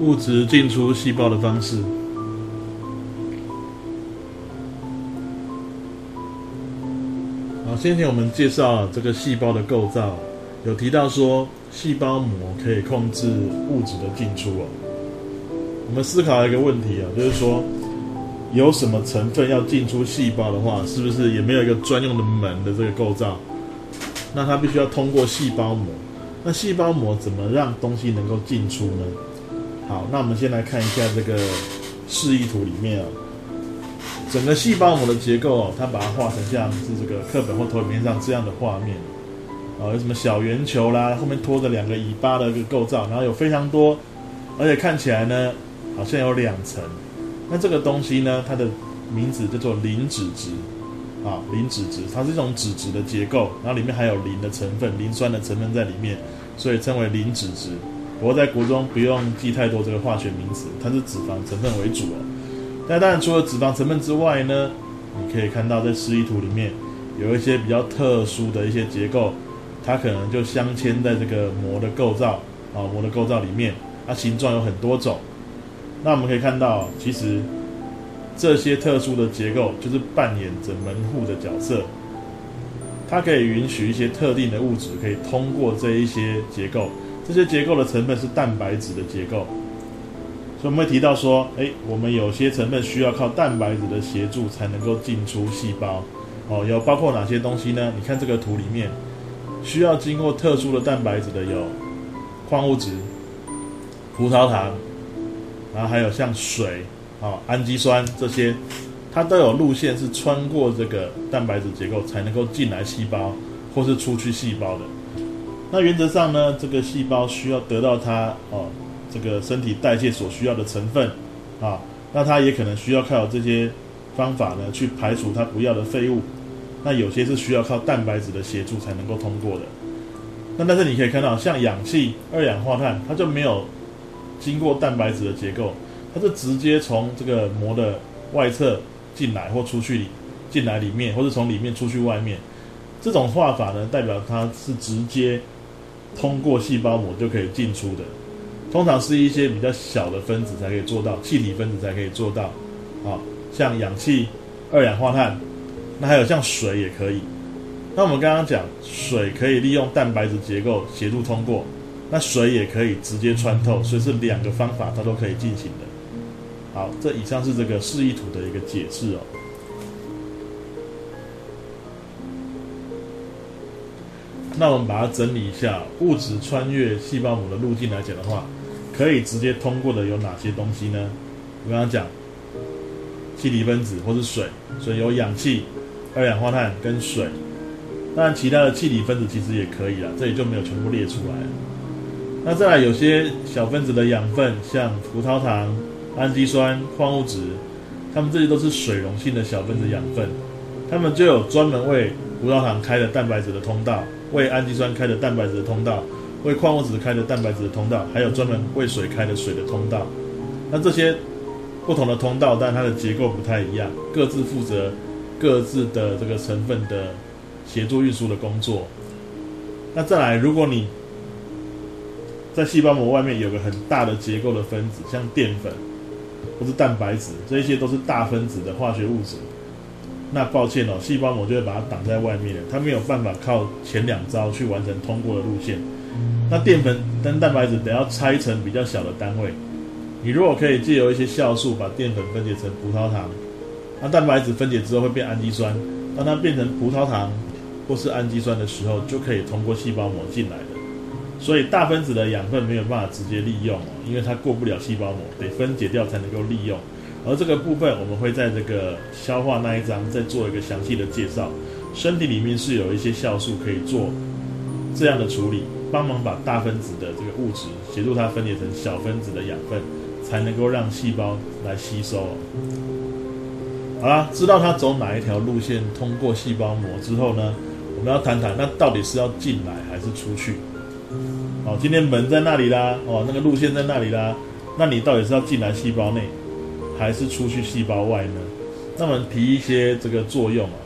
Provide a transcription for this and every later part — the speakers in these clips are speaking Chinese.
物质进出细胞的方式。好，先前我们介绍这个细胞的构造，有提到说细胞膜可以控制物质的进出哦。我们思考一个问题啊，就是说有什么成分要进出细胞的话，是不是也没有一个专用的门的这个构造？那它必须要通过细胞膜。那细胞膜怎么让东西能够进出呢？好，那我们先来看一下这个示意图里面啊，整个细胞膜的结构哦，它把它画成像是这个课本或投影片上这样的画面啊，有什么小圆球啦，后面拖着两个尾巴的一个构造，然后有非常多，而且看起来呢，好像有两层。那这个东西呢，它的名字叫做磷脂质啊，磷脂质，它是一种脂质的结构，然后里面还有磷的成分，磷酸的成分在里面，所以称为磷脂质。不过在国中不用记太多这个化学名词，它是脂肪成分为主哦。那当然除了脂肪成分之外呢，你可以看到在示意图里面有一些比较特殊的一些结构，它可能就镶嵌在这个膜的构造啊膜的构造里面，它形状有很多种。那我们可以看到，其实这些特殊的结构就是扮演着门户的角色，它可以允许一些特定的物质可以通过这一些结构。这些结构的成分是蛋白质的结构，所以我们会提到说，哎，我们有些成分需要靠蛋白质的协助才能够进出细胞。哦，有包括哪些东西呢？你看这个图里面，需要经过特殊的蛋白质的有矿物质、葡萄糖，然后还有像水、啊氨基酸这些，它都有路线是穿过这个蛋白质结构才能够进来细胞或是出去细胞的。那原则上呢，这个细胞需要得到它哦，这个身体代谢所需要的成分啊，那它也可能需要靠这些方法呢去排除它不要的废物。那有些是需要靠蛋白质的协助才能够通过的。那但是你可以看到，像氧气、二氧化碳，它就没有经过蛋白质的结构，它是直接从这个膜的外侧进来或出去，进来里面，或者从里面出去外面。这种画法呢，代表它是直接。通过细胞膜就可以进出的，通常是一些比较小的分子才可以做到，气体分子才可以做到，啊，像氧气、二氧化碳，那还有像水也可以。那我们刚刚讲，水可以利用蛋白质结构协助通过，那水也可以直接穿透，所以是两个方法它都可以进行的。好，这以上是这个示意图的一个解释哦。那我们把它整理一下，物质穿越细胞膜的路径来讲的话，可以直接通过的有哪些东西呢？我刚刚讲，气体分子或是水，所以有氧气、二氧化碳跟水。当然，其他的气体分子其实也可以啦，这里就没有全部列出来。那再来，有些小分子的养分，像葡萄糖、氨基酸、矿物质，它们这些都是水溶性的小分子养分，它们就有专门为葡萄糖开的蛋白质的通道。为氨基酸开的蛋白质的通道，为矿物质开的蛋白质的通道，还有专门为水开的水的通道。那这些不同的通道，但它的结构不太一样，各自负责各自的这个成分的协助运输的工作。那再来，如果你在细胞膜外面有个很大的结构的分子，像淀粉或是蛋白质，这一些都是大分子的化学物质。那抱歉哦，细胞膜就会把它挡在外面了，它没有办法靠前两招去完成通过的路线。那淀粉跟蛋白质得要拆成比较小的单位，你如果可以借由一些酵素把淀粉分解成葡萄糖，那蛋白质分解之后会变氨基酸，当它变成葡萄糖或是氨基酸的时候，就可以通过细胞膜进来的。所以大分子的养分没有办法直接利用哦，因为它过不了细胞膜，得分解掉才能够利用。而这个部分，我们会在这个消化那一章再做一个详细的介绍。身体里面是有一些酵素可以做这样的处理，帮忙把大分子的这个物质协助它分解成小分子的养分，才能够让细胞来吸收。好啦，知道它走哪一条路线通过细胞膜之后呢，我们要谈谈那到底是要进来还是出去？好，今天门在那里啦，哦，那个路线在那里啦，那你到底是要进来细胞内？还是出去细胞外呢？那么提一些这个作用啊，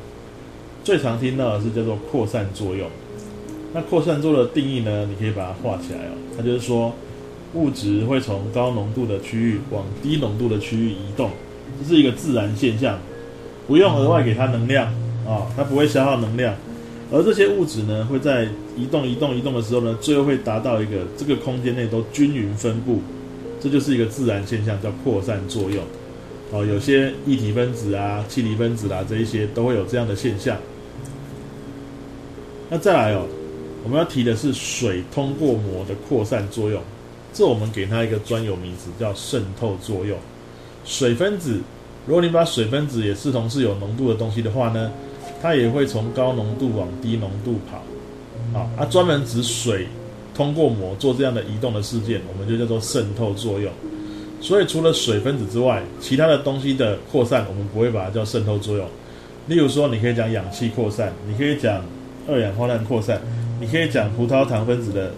最常听到的是叫做扩散作用。那扩散作用的定义呢，你可以把它画起来哦。它就是说，物质会从高浓度的区域往低浓度的区域移动，这是一个自然现象，不用额外给它能量啊，它不会消耗能量。而这些物质呢，会在移动、移动、移动的时候呢，最后会达到一个这个空间内都均匀分布，这就是一个自然现象，叫扩散作用。哦，有些液体分子啊、气体分子啦，这一些都会有这样的现象。那再来哦，我们要提的是水通过膜的扩散作用，这我们给它一个专有名词叫渗透作用。水分子，如果你把水分子也视同是有浓度的东西的话呢？它也会从高浓度往低浓度跑，啊，它专门指水通过膜做这样的移动的事件，我们就叫做渗透作用。所以除了水分子之外，其他的东西的扩散，我们不会把它叫渗透作用。例如说，你可以讲氧气扩散，你可以讲二氧化碳扩散，你可以讲葡萄糖分子的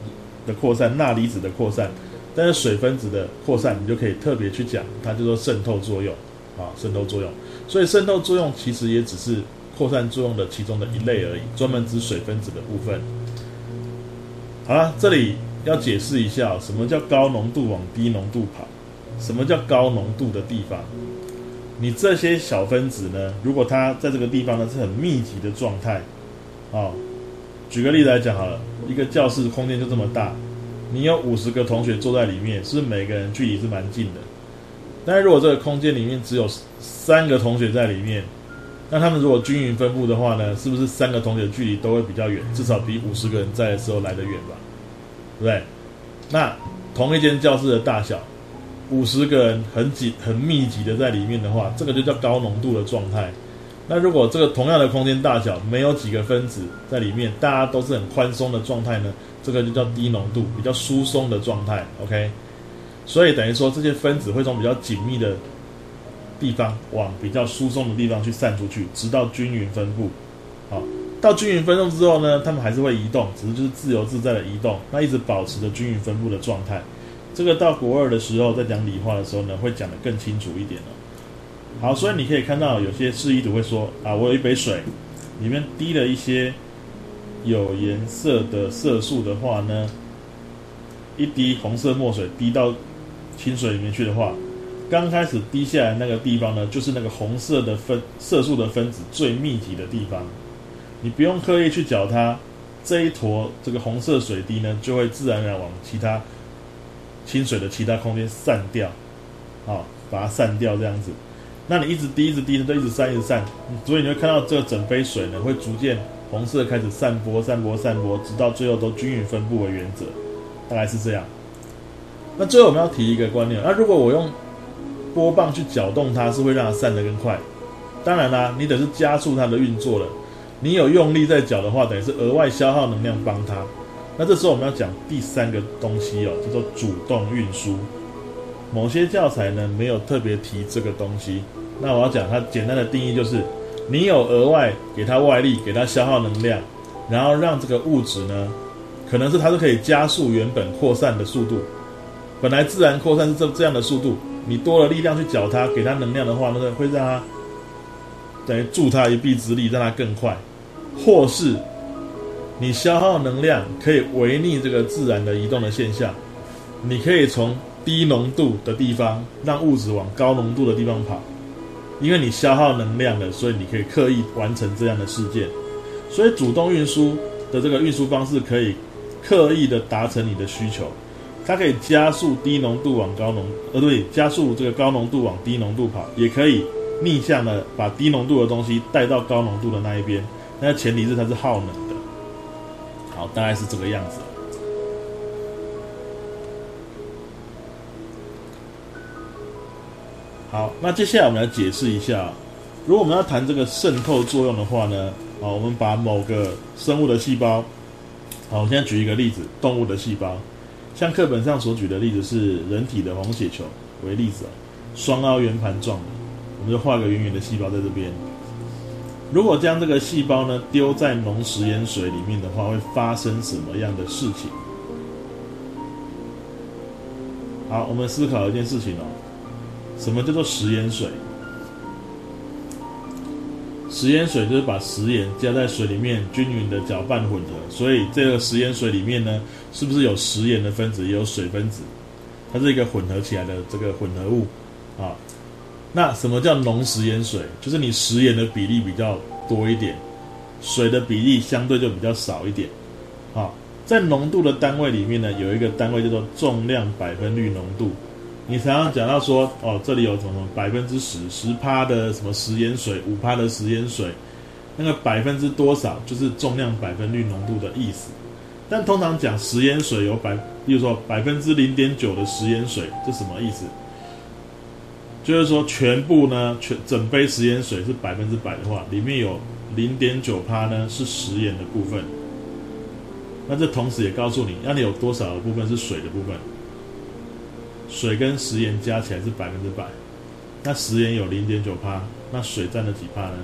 的扩散、钠离子的扩散，但是水分子的扩散，你就可以特别去讲，它叫做渗透作用，啊，渗透作用。所以渗透作用其实也只是。扩散作用的其中的一类而已，专门指水分子的部分。好了，这里要解释一下，什么叫高浓度往低浓度跑？什么叫高浓度的地方？你这些小分子呢？如果它在这个地方呢是很密集的状态，啊，举个例子来讲好了，一个教室空间就这么大，你有五十个同学坐在里面，是不是每个人距离是蛮近的？但如果这个空间里面只有三个同学在里面，那他们如果均匀分布的话呢，是不是三个同学距离都会比较远？至少比五十个人在的时候来得远吧？对不对？那同一间教室的大小，五十个人很紧、很密集的在里面的话，这个就叫高浓度的状态。那如果这个同样的空间大小，没有几个分子在里面，大家都是很宽松的状态呢，这个就叫低浓度，比较疏松的状态。OK，所以等于说这些分子会从比较紧密的。地方往比较疏松的地方去散出去，直到均匀分布。好，到均匀分布之后呢，它们还是会移动，只是就是自由自在的移动，那一直保持着均匀分布的状态。这个到国二的时候，在讲理化的时候呢，会讲得更清楚一点了。好，所以你可以看到有些示意图会说啊，我有一杯水，里面滴了一些有颜色的色素的话呢，一滴红色墨水滴到清水里面去的话。刚开始滴下来那个地方呢，就是那个红色的分色素的分子最密集的地方。你不用刻意去搅它，这一坨这个红色水滴呢，就会自然而然往其他清水的其他空间散掉，好，把它散掉这样子。那你一直滴，一直滴，都一直散，一直散，所以你会看到这个整杯水呢，会逐渐红色开始散播，散播，散播，直到最后都均匀分布为原则，大概是这样。那最后我们要提一个观念，那如果我用波棒去搅动它，是会让它散得更快。当然啦，你等是加速它的运作了。你有用力在搅的话，等于是额外消耗能量帮它。那这时候我们要讲第三个东西哦，叫做主动运输。某些教材呢没有特别提这个东西。那我要讲它简单的定义就是：你有额外给它外力，给它消耗能量，然后让这个物质呢，可能是它是可以加速原本扩散的速度。本来自然扩散是这这样的速度。你多了力量去搅它，给它能量的话，那个会让它等于助它一臂之力，让它更快；或是你消耗能量可以违逆这个自然的移动的现象，你可以从低浓度的地方让物质往高浓度的地方跑，因为你消耗能量了，所以你可以刻意完成这样的事件。所以主动运输的这个运输方式可以刻意的达成你的需求。它可以加速低浓度往高浓，呃，对，加速这个高浓度往低浓度跑，也可以逆向的把低浓度的东西带到高浓度的那一边。那前提是它是耗能。好，大概是这个样子。好，那接下来我们来解释一下，如果我们要谈这个渗透作用的话呢，好，我们把某个生物的细胞，好，我现在举一个例子，动物的细胞。像课本上所举的例子是人体的红血球为例子，双凹圆盘状的，我们就画个圆圆的细胞在这边。如果将这个细胞呢丢在浓食盐水里面的话，会发生什么样的事情？好，我们思考一件事情哦，什么叫做食盐水？食盐水就是把食盐加在水里面均匀的搅拌混合，所以这个食盐水里面呢，是不是有食盐的分子，也有水分子？它是一个混合起来的这个混合物啊。那什么叫浓食盐水？就是你食盐的比例比较多一点，水的比例相对就比较少一点。好，在浓度的单位里面呢，有一个单位叫做重量百分率浓度。你常常讲到说，哦，这里有什么百分之十十趴的什么食盐水，五趴的食盐水，那个百分之多少就是重量百分率浓度的意思。但通常讲食盐水有百，比如说百分之零点九的食盐水，这什么意思？就是说，全部呢，全整杯食盐水是百分之百的话，里面有零点九趴呢是食盐的部分。那这同时也告诉你，那你有多少的部分是水的部分？水跟食盐加起来是百分之百。那食盐有零点九趴，那水占了几趴呢？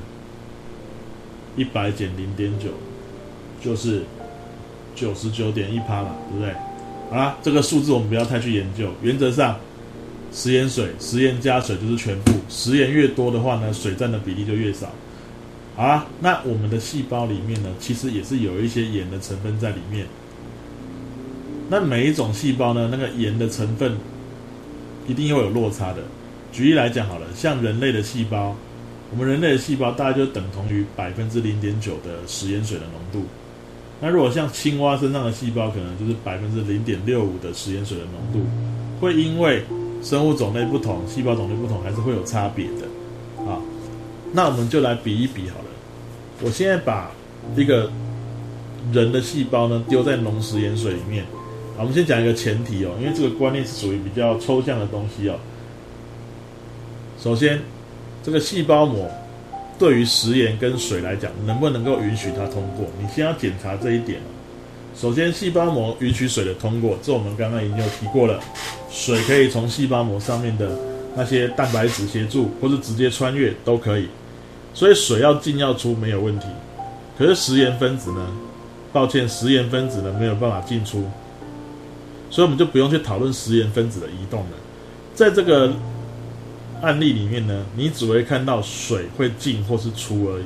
一百减零点九，就是九十九点一趴了，对不对？好啦，这个数字我们不要太去研究，原则上。食盐水，食盐加水就是全部。食盐越多的话呢，水占的比例就越少。啊，那我们的细胞里面呢，其实也是有一些盐的成分在里面。那每一种细胞呢，那个盐的成分一定会有落差的。举例来讲好了，像人类的细胞，我们人类的细胞大概就等同于百分之零点九的食盐水的浓度。那如果像青蛙身上的细胞，可能就是百分之零点六五的食盐水的浓度，会因为生物种类不同，细胞种类不同，还是会有差别的，啊，那我们就来比一比好了。我现在把一个人的细胞呢丢在浓食盐水里面，好，我们先讲一个前提哦，因为这个观念是属于比较抽象的东西哦。首先，这个细胞膜对于食盐跟水来讲，能不能够允许它通过？你先要检查这一点。首先，细胞膜允许水的通过，这我们刚刚已经有提过了。水可以从细胞膜上面的那些蛋白质协助，或是直接穿越都可以。所以水要进要出没有问题。可是食盐分子呢？抱歉，食盐分子呢没有办法进出，所以我们就不用去讨论食盐分子的移动了。在这个案例里面呢，你只会看到水会进或是出而已。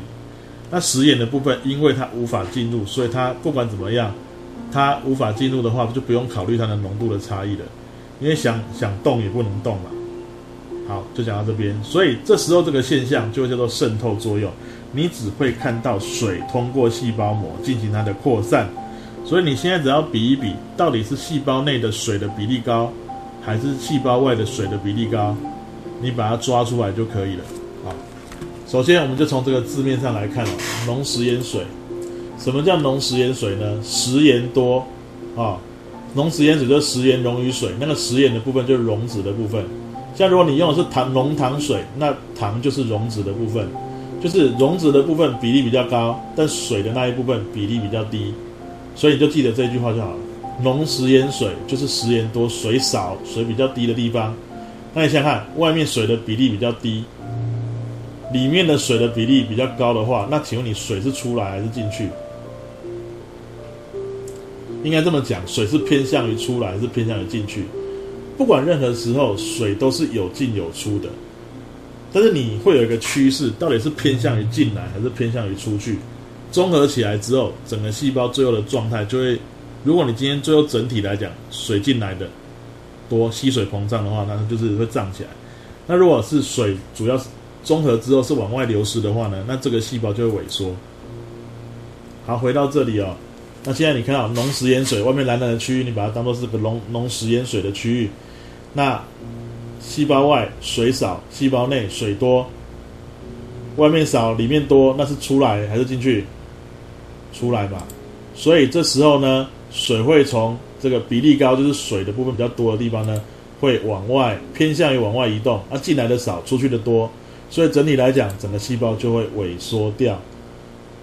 那食盐的部分，因为它无法进入，所以它不管怎么样。它无法进入的话，就不用考虑它的浓度的差异了，因为想想动也不能动嘛。好，就讲到这边。所以这时候这个现象就叫做渗透作用，你只会看到水通过细胞膜进行它的扩散。所以你现在只要比一比，到底是细胞内的水的比例高，还是细胞外的水的比例高，你把它抓出来就可以了。好，首先我们就从这个字面上来看哦，浓食盐水。什么叫浓食盐水呢？食盐多啊，浓食盐水就是食盐溶于水，那个食盐的部分就是溶质的部分。像如果你用的是糖浓糖水，那糖就是溶质的部分，就是溶质的部分比例比较高，但水的那一部分比例比较低。所以你就记得这句话就好了。浓食盐水就是食盐多、水少、水比较低的地方。那你想想看，外面水的比例比较低，里面的水的比例比较高的话，那请问你水是出来还是进去？应该这么讲，水是偏向于出来，还是偏向于进去？不管任何时候，水都是有进有出的。但是你会有一个趋势，到底是偏向于进来，还是偏向于出去？综合起来之后，整个细胞最后的状态就会，如果你今天最后整体来讲，水进来的多，吸水膨胀的话，那它就是会胀起来。那如果是水主要是综合之后是往外流失的话呢，那这个细胞就会萎缩。好，回到这里哦。那现在你看到浓食盐水外面蓝蓝的区域，你把它当做是个浓浓食盐水的区域。那细胞外水少，细胞内水多。外面少，里面多，那是出来还是进去？出来嘛。所以这时候呢，水会从这个比例高，就是水的部分比较多的地方呢，会往外偏向于往外移动。那进来的少，出去的多，所以整体来讲，整个细胞就会萎缩掉。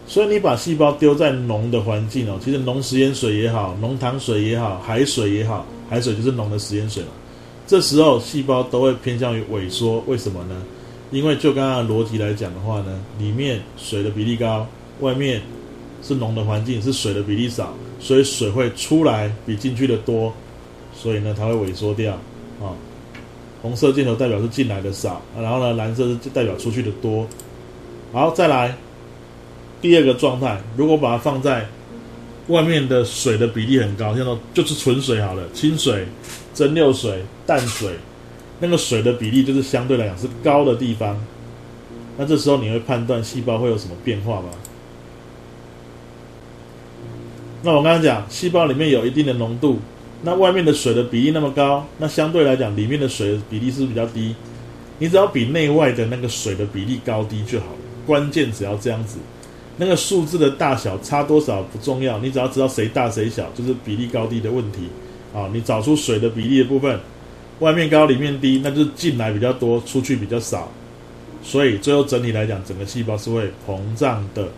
所以你把细胞丢在浓的环境哦，其实浓食盐水也好，浓糖水也好，海水也好，海水就是浓的食盐水嘛。这时候细胞都会偏向于萎缩，为什么呢？因为就刚刚逻辑来讲的话呢，里面水的比例高，外面是浓的环境，是水的比例少，所以水会出来比进去的多，所以呢它会萎缩掉啊。红色箭头代表是进来的少，然后呢蓝色是代表出去的多。好，再来。第二个状态，如果把它放在外面的水的比例很高，像说就是纯水好了，清水、蒸馏水、淡水，那个水的比例就是相对来讲是高的地方。那这时候你会判断细胞会有什么变化吗？那我刚刚讲，细胞里面有一定的浓度，那外面的水的比例那么高，那相对来讲里面的水的比例是不是比较低？你只要比内外的那个水的比例高低就好了，关键只要这样子。那个数字的大小差多少不重要，你只要知道谁大谁小，就是比例高低的问题啊。你找出水的比例的部分，外面高里面低，那就是进来比较多，出去比较少。所以最后整体来讲，整个细胞是会膨胀的。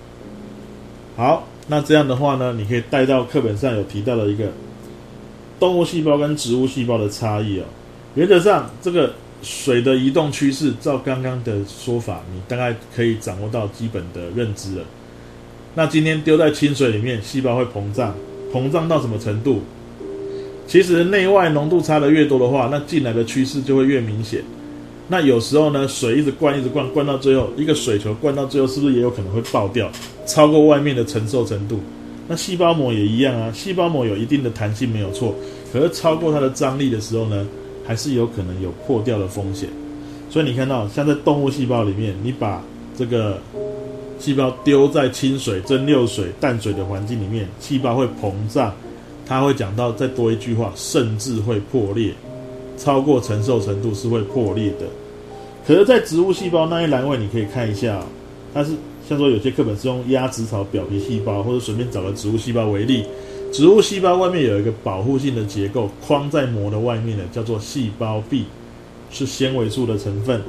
好，那这样的话呢，你可以带到课本上有提到的一个动物细胞跟植物细胞的差异哦。原则上，这个水的移动趋势，照刚刚的说法，你大概可以掌握到基本的认知了。那今天丢在清水里面，细胞会膨胀，膨胀到什么程度？其实内外浓度差的越多的话，那进来的趋势就会越明显。那有时候呢，水一直灌，一直灌，灌到最后，一个水球灌到最后，是不是也有可能会爆掉，超过外面的承受程度？那细胞膜也一样啊，细胞膜有一定的弹性没有错，可是超过它的张力的时候呢，还是有可能有破掉的风险。所以你看到，像在动物细胞里面，你把这个。细胞丢在清水、蒸馏水、淡水的环境里面，细胞会膨胀。它会讲到再多一句话，甚至会破裂，超过承受程度是会破裂的。可是，在植物细胞那一栏位，你可以看一下，它是像说有些课本是用鸭子草表皮细胞，或者随便找个植物细胞为例。植物细胞外面有一个保护性的结构，框在膜的外面的，叫做细胞壁，是纤维素的成分。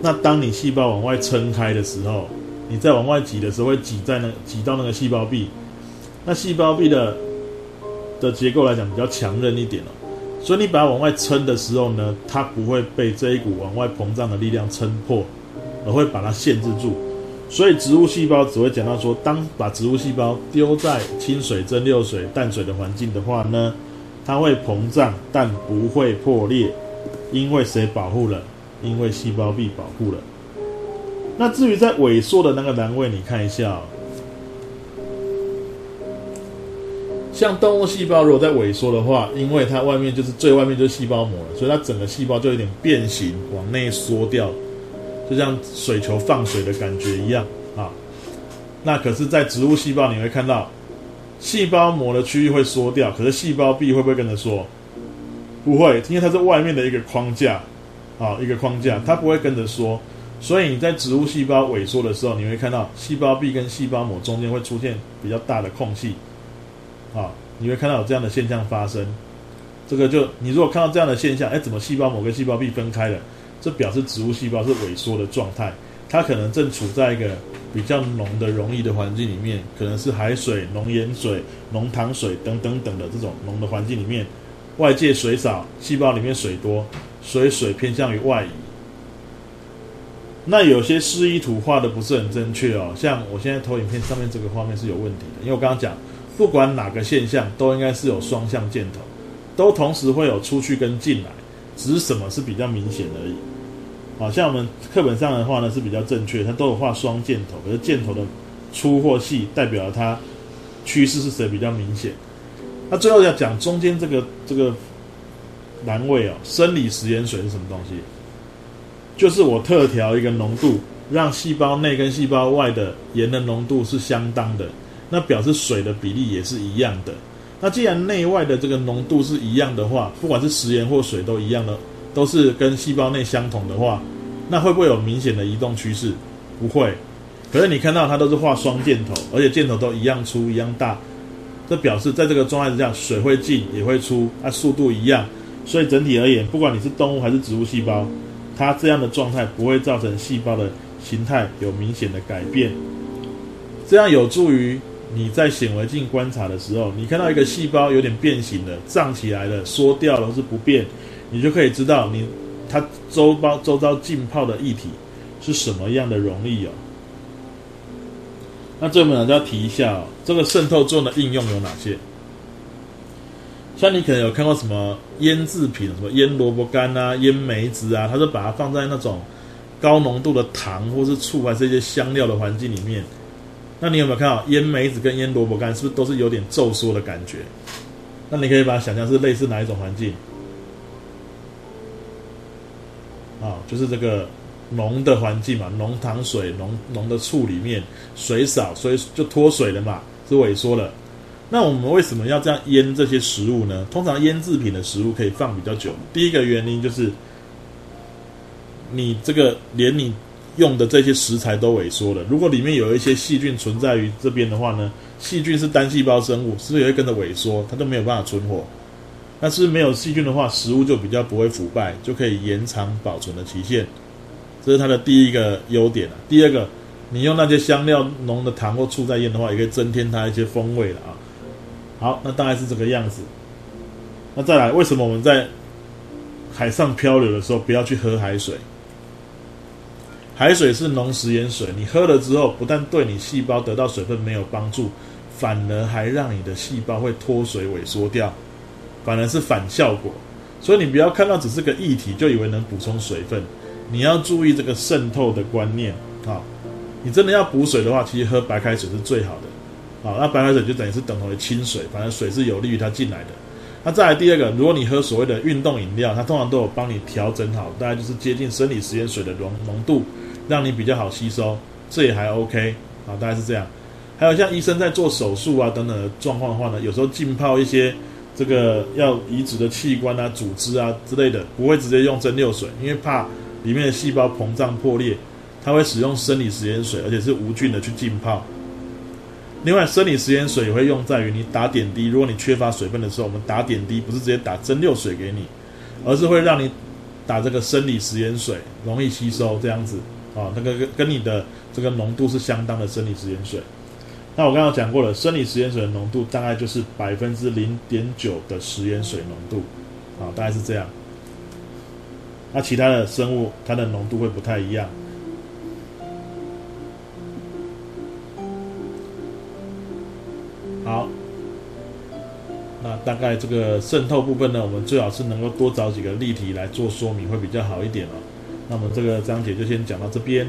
那当你细胞往外撑开的时候，你再往外挤的时候，会挤在那挤到那个细胞壁，那细胞壁的的结构来讲比较强韧一点哦，所以你把它往外撑的时候呢，它不会被这一股往外膨胀的力量撑破，而会把它限制住。所以植物细胞只会讲到说，当把植物细胞丢在清水、蒸馏水、淡水的环境的话呢，它会膨胀，但不会破裂，因为谁保护了？因为细胞壁保护了。那至于在萎缩的那个单位，你看一下，像动物细胞如果在萎缩的话，因为它外面就是最外面就是细胞膜了，所以它整个细胞就有点变形，往内缩掉，就像水球放水的感觉一样啊。那可是，在植物细胞你会看到，细胞膜的区域会缩掉，可是细胞壁会不会跟着缩？不会，因为它是外面的一个框架啊，一个框架，它不会跟着缩。所以你在植物细胞萎缩的时候，你会看到细胞壁跟细胞膜中间会出现比较大的空隙，啊，你会看到有这样的现象发生。这个就你如果看到这样的现象，哎，怎么细胞膜跟细胞壁分开了？这表示植物细胞是萎缩的状态，它可能正处在一个比较浓的溶液的环境里面，可能是海水、浓盐水、浓糖水等等等的这种浓的环境里面，外界水少，细胞里面水多，所以水偏向于外移。那有些示意图画的不是很正确哦，像我现在投影片上面这个画面是有问题的，因为我刚刚讲，不管哪个现象都应该是有双向箭头，都同时会有出去跟进来，只是什么是比较明显而已。好像我们课本上的话呢是比较正确，它都有画双箭头，可是箭头的粗或细代表了它趋势是谁比较明显。那最后要讲中间这个这个栏位哦，生理食盐水是什么东西？就是我特调一个浓度，让细胞内跟细胞外的盐的浓度是相当的，那表示水的比例也是一样的。那既然内外的这个浓度是一样的话，不管是食盐或水都一样的，都是跟细胞内相同的话，那会不会有明显的移动趋势？不会。可是你看到它都是画双箭头，而且箭头都一样粗一样大，这表示在这个状态之下，水会进也会出，它速度一样。所以整体而言，不管你是动物还是植物细胞。它这样的状态不会造成细胞的形态有明显的改变，这样有助于你在显微镜观察的时候，你看到一个细胞有点变形了、胀起来了、缩掉了或是不变，你就可以知道你它周包周遭浸泡的液体是什么样的溶液哦。那这我们呢就要提一下哦，这个渗透作用的应用有哪些？像你可能有看过什么腌制品，什么腌萝卜干啊、腌梅子啊，它是把它放在那种高浓度的糖或是醋还是一些香料的环境里面，那你有没有看到腌梅子跟腌萝卜干是不是都是有点皱缩的感觉？那你可以把它想象是类似哪一种环境？啊，就是这个浓的环境嘛，浓糖水、浓浓的醋里面水少，所以就脱水了嘛，是萎缩了。那我们为什么要这样腌这些食物呢？通常腌制品的食物可以放比较久。第一个原因就是，你这个连你用的这些食材都萎缩了。如果里面有一些细菌存在于这边的话呢，细菌是单细胞生物，是不是也会跟着萎缩？它就没有办法存活。但是没有细菌的话，食物就比较不会腐败，就可以延长保存的期限。这是它的第一个优点啊。第二个，你用那些香料浓的糖或醋在腌的话，也可以增添它一些风味了啊。好，那大概是这个样子。那再来，为什么我们在海上漂流的时候不要去喝海水？海水是浓食盐水，你喝了之后，不但对你细胞得到水分没有帮助，反而还让你的细胞会脱水萎缩掉，反而是反效果。所以你不要看到只是个液体就以为能补充水分，你要注意这个渗透的观念啊！你真的要补水的话，其实喝白开水是最好的。好，那白开水就等于是等同于清水，反正水是有利于它进来的。那再来第二个，如果你喝所谓的运动饮料，它通常都有帮你调整好，大概就是接近生理食盐水的浓浓度，让你比较好吸收，这也还 OK。啊，大概是这样。还有像医生在做手术啊等等的状况的话呢，有时候浸泡一些这个要移植的器官啊、组织啊之类的，不会直接用蒸馏水，因为怕里面的细胞膨胀破裂，它会使用生理食盐水，而且是无菌的去浸泡。另外，生理食盐水也会用在于你打点滴。如果你缺乏水分的时候，我们打点滴不是直接打蒸馏水给你，而是会让你打这个生理食盐水，容易吸收这样子啊。那个跟跟你的这个浓度是相当的生理食盐水。那我刚刚讲过了，生理食盐水的浓度大概就是百分之零点九的食盐水浓度啊，大概是这样。那其他的生物它的浓度会不太一样。大概这个渗透部分呢，我们最好是能够多找几个例题来做说明，会比较好一点哦。那么这个章节就先讲到这边。